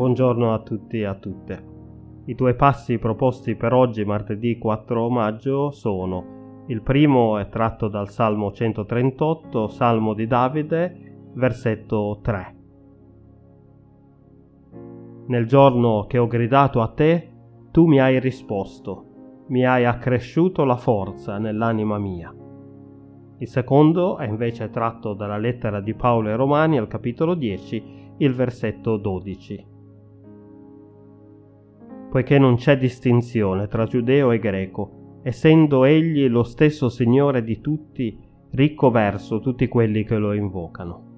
Buongiorno a tutti e a tutte. I due passi proposti per oggi, martedì 4 maggio, sono il primo è tratto dal Salmo 138, Salmo di Davide, versetto 3. Nel giorno che ho gridato a te, tu mi hai risposto, mi hai accresciuto la forza nell'anima mia. Il secondo è invece tratto dalla lettera di Paolo ai Romani al capitolo 10, il versetto 12 poiché non c'è distinzione tra giudeo e greco, essendo egli lo stesso Signore di tutti, ricco verso tutti quelli che lo invocano.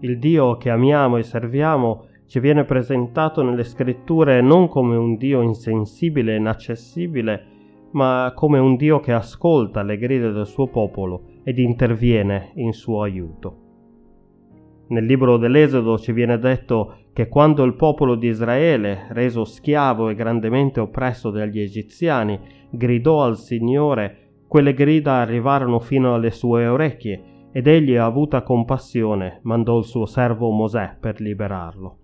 Il Dio che amiamo e serviamo ci viene presentato nelle scritture non come un Dio insensibile e inaccessibile, ma come un Dio che ascolta le grida del suo popolo ed interviene in suo aiuto. Nel libro dell'Esodo ci viene detto che quando il popolo di Israele, reso schiavo e grandemente oppresso dagli egiziani, gridò al Signore, quelle grida arrivarono fino alle sue orecchie ed egli, avuta compassione, mandò il suo servo Mosè per liberarlo.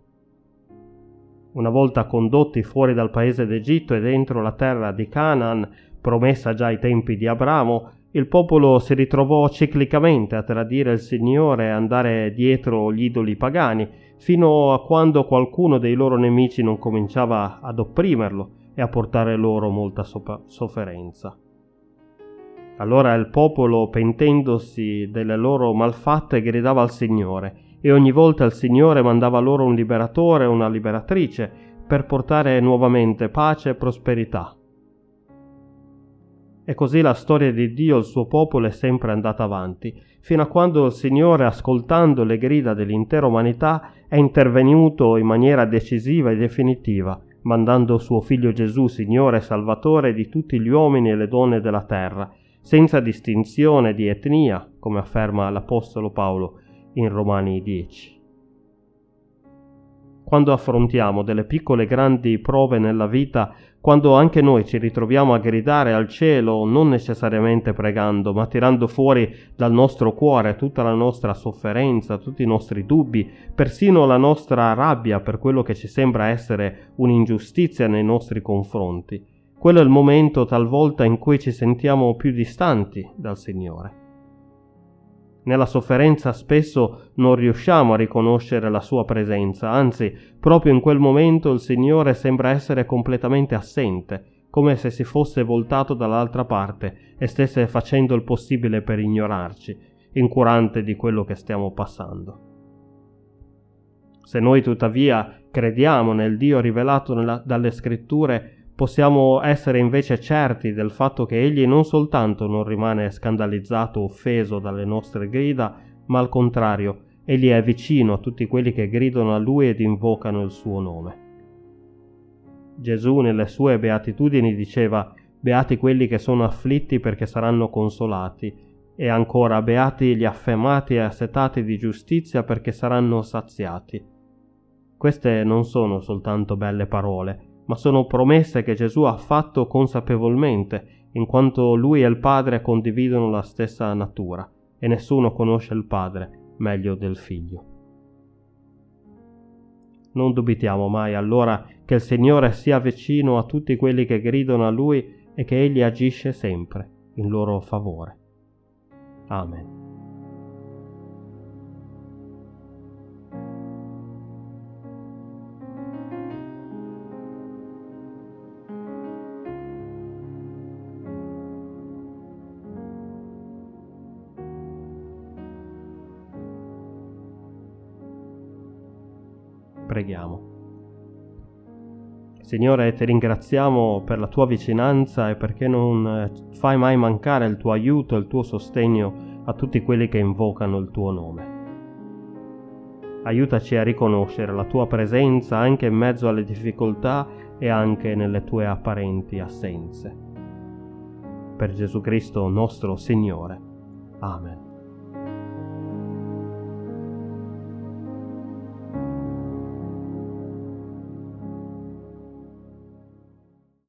Una volta condotti fuori dal paese d'Egitto e dentro la terra di Canaan, promessa già ai tempi di Abramo, il popolo si ritrovò ciclicamente a tradire il Signore e andare dietro gli idoli pagani, fino a quando qualcuno dei loro nemici non cominciava ad opprimerlo e a portare loro molta sofferenza. Allora il popolo, pentendosi delle loro malfatte, gridava al Signore e ogni volta il Signore mandava loro un liberatore o una liberatrice per portare nuovamente pace e prosperità. E così la storia di Dio e il suo popolo è sempre andata avanti, fino a quando il Signore, ascoltando le grida dell'intera umanità, è intervenuto in maniera decisiva e definitiva, mandando suo figlio Gesù, Signore e Salvatore di tutti gli uomini e le donne della terra, senza distinzione di etnia, come afferma l'Apostolo Paolo, in Romani 10. Quando affrontiamo delle piccole grandi prove nella vita, quando anche noi ci ritroviamo a gridare al cielo, non necessariamente pregando, ma tirando fuori dal nostro cuore tutta la nostra sofferenza, tutti i nostri dubbi, persino la nostra rabbia per quello che ci sembra essere un'ingiustizia nei nostri confronti, quello è il momento talvolta in cui ci sentiamo più distanti dal Signore. Nella sofferenza spesso non riusciamo a riconoscere la sua presenza, anzi, proprio in quel momento il Signore sembra essere completamente assente, come se si fosse voltato dall'altra parte e stesse facendo il possibile per ignorarci, incurante di quello che stiamo passando. Se noi tuttavia crediamo nel Dio rivelato nella, dalle scritture, possiamo essere invece certi del fatto che egli non soltanto non rimane scandalizzato o offeso dalle nostre grida, ma al contrario, egli è vicino a tutti quelli che gridano a lui ed invocano il suo nome. Gesù nelle sue beatitudini diceva Beati quelli che sono afflitti perché saranno consolati, e ancora beati gli affamati e assetati di giustizia perché saranno saziati. Queste non sono soltanto belle parole, ma sono promesse che Gesù ha fatto consapevolmente, in quanto lui e il Padre condividono la stessa natura e nessuno conosce il Padre meglio del Figlio. Non dubitiamo mai allora che il Signore sia vicino a tutti quelli che gridano a Lui e che Egli agisce sempre in loro favore. Amen. Preghiamo. Signore, ti ringraziamo per la tua vicinanza e perché non eh, fai mai mancare il tuo aiuto e il tuo sostegno a tutti quelli che invocano il tuo nome. Aiutaci a riconoscere la tua presenza anche in mezzo alle difficoltà e anche nelle tue apparenti assenze. Per Gesù Cristo nostro Signore. Amen.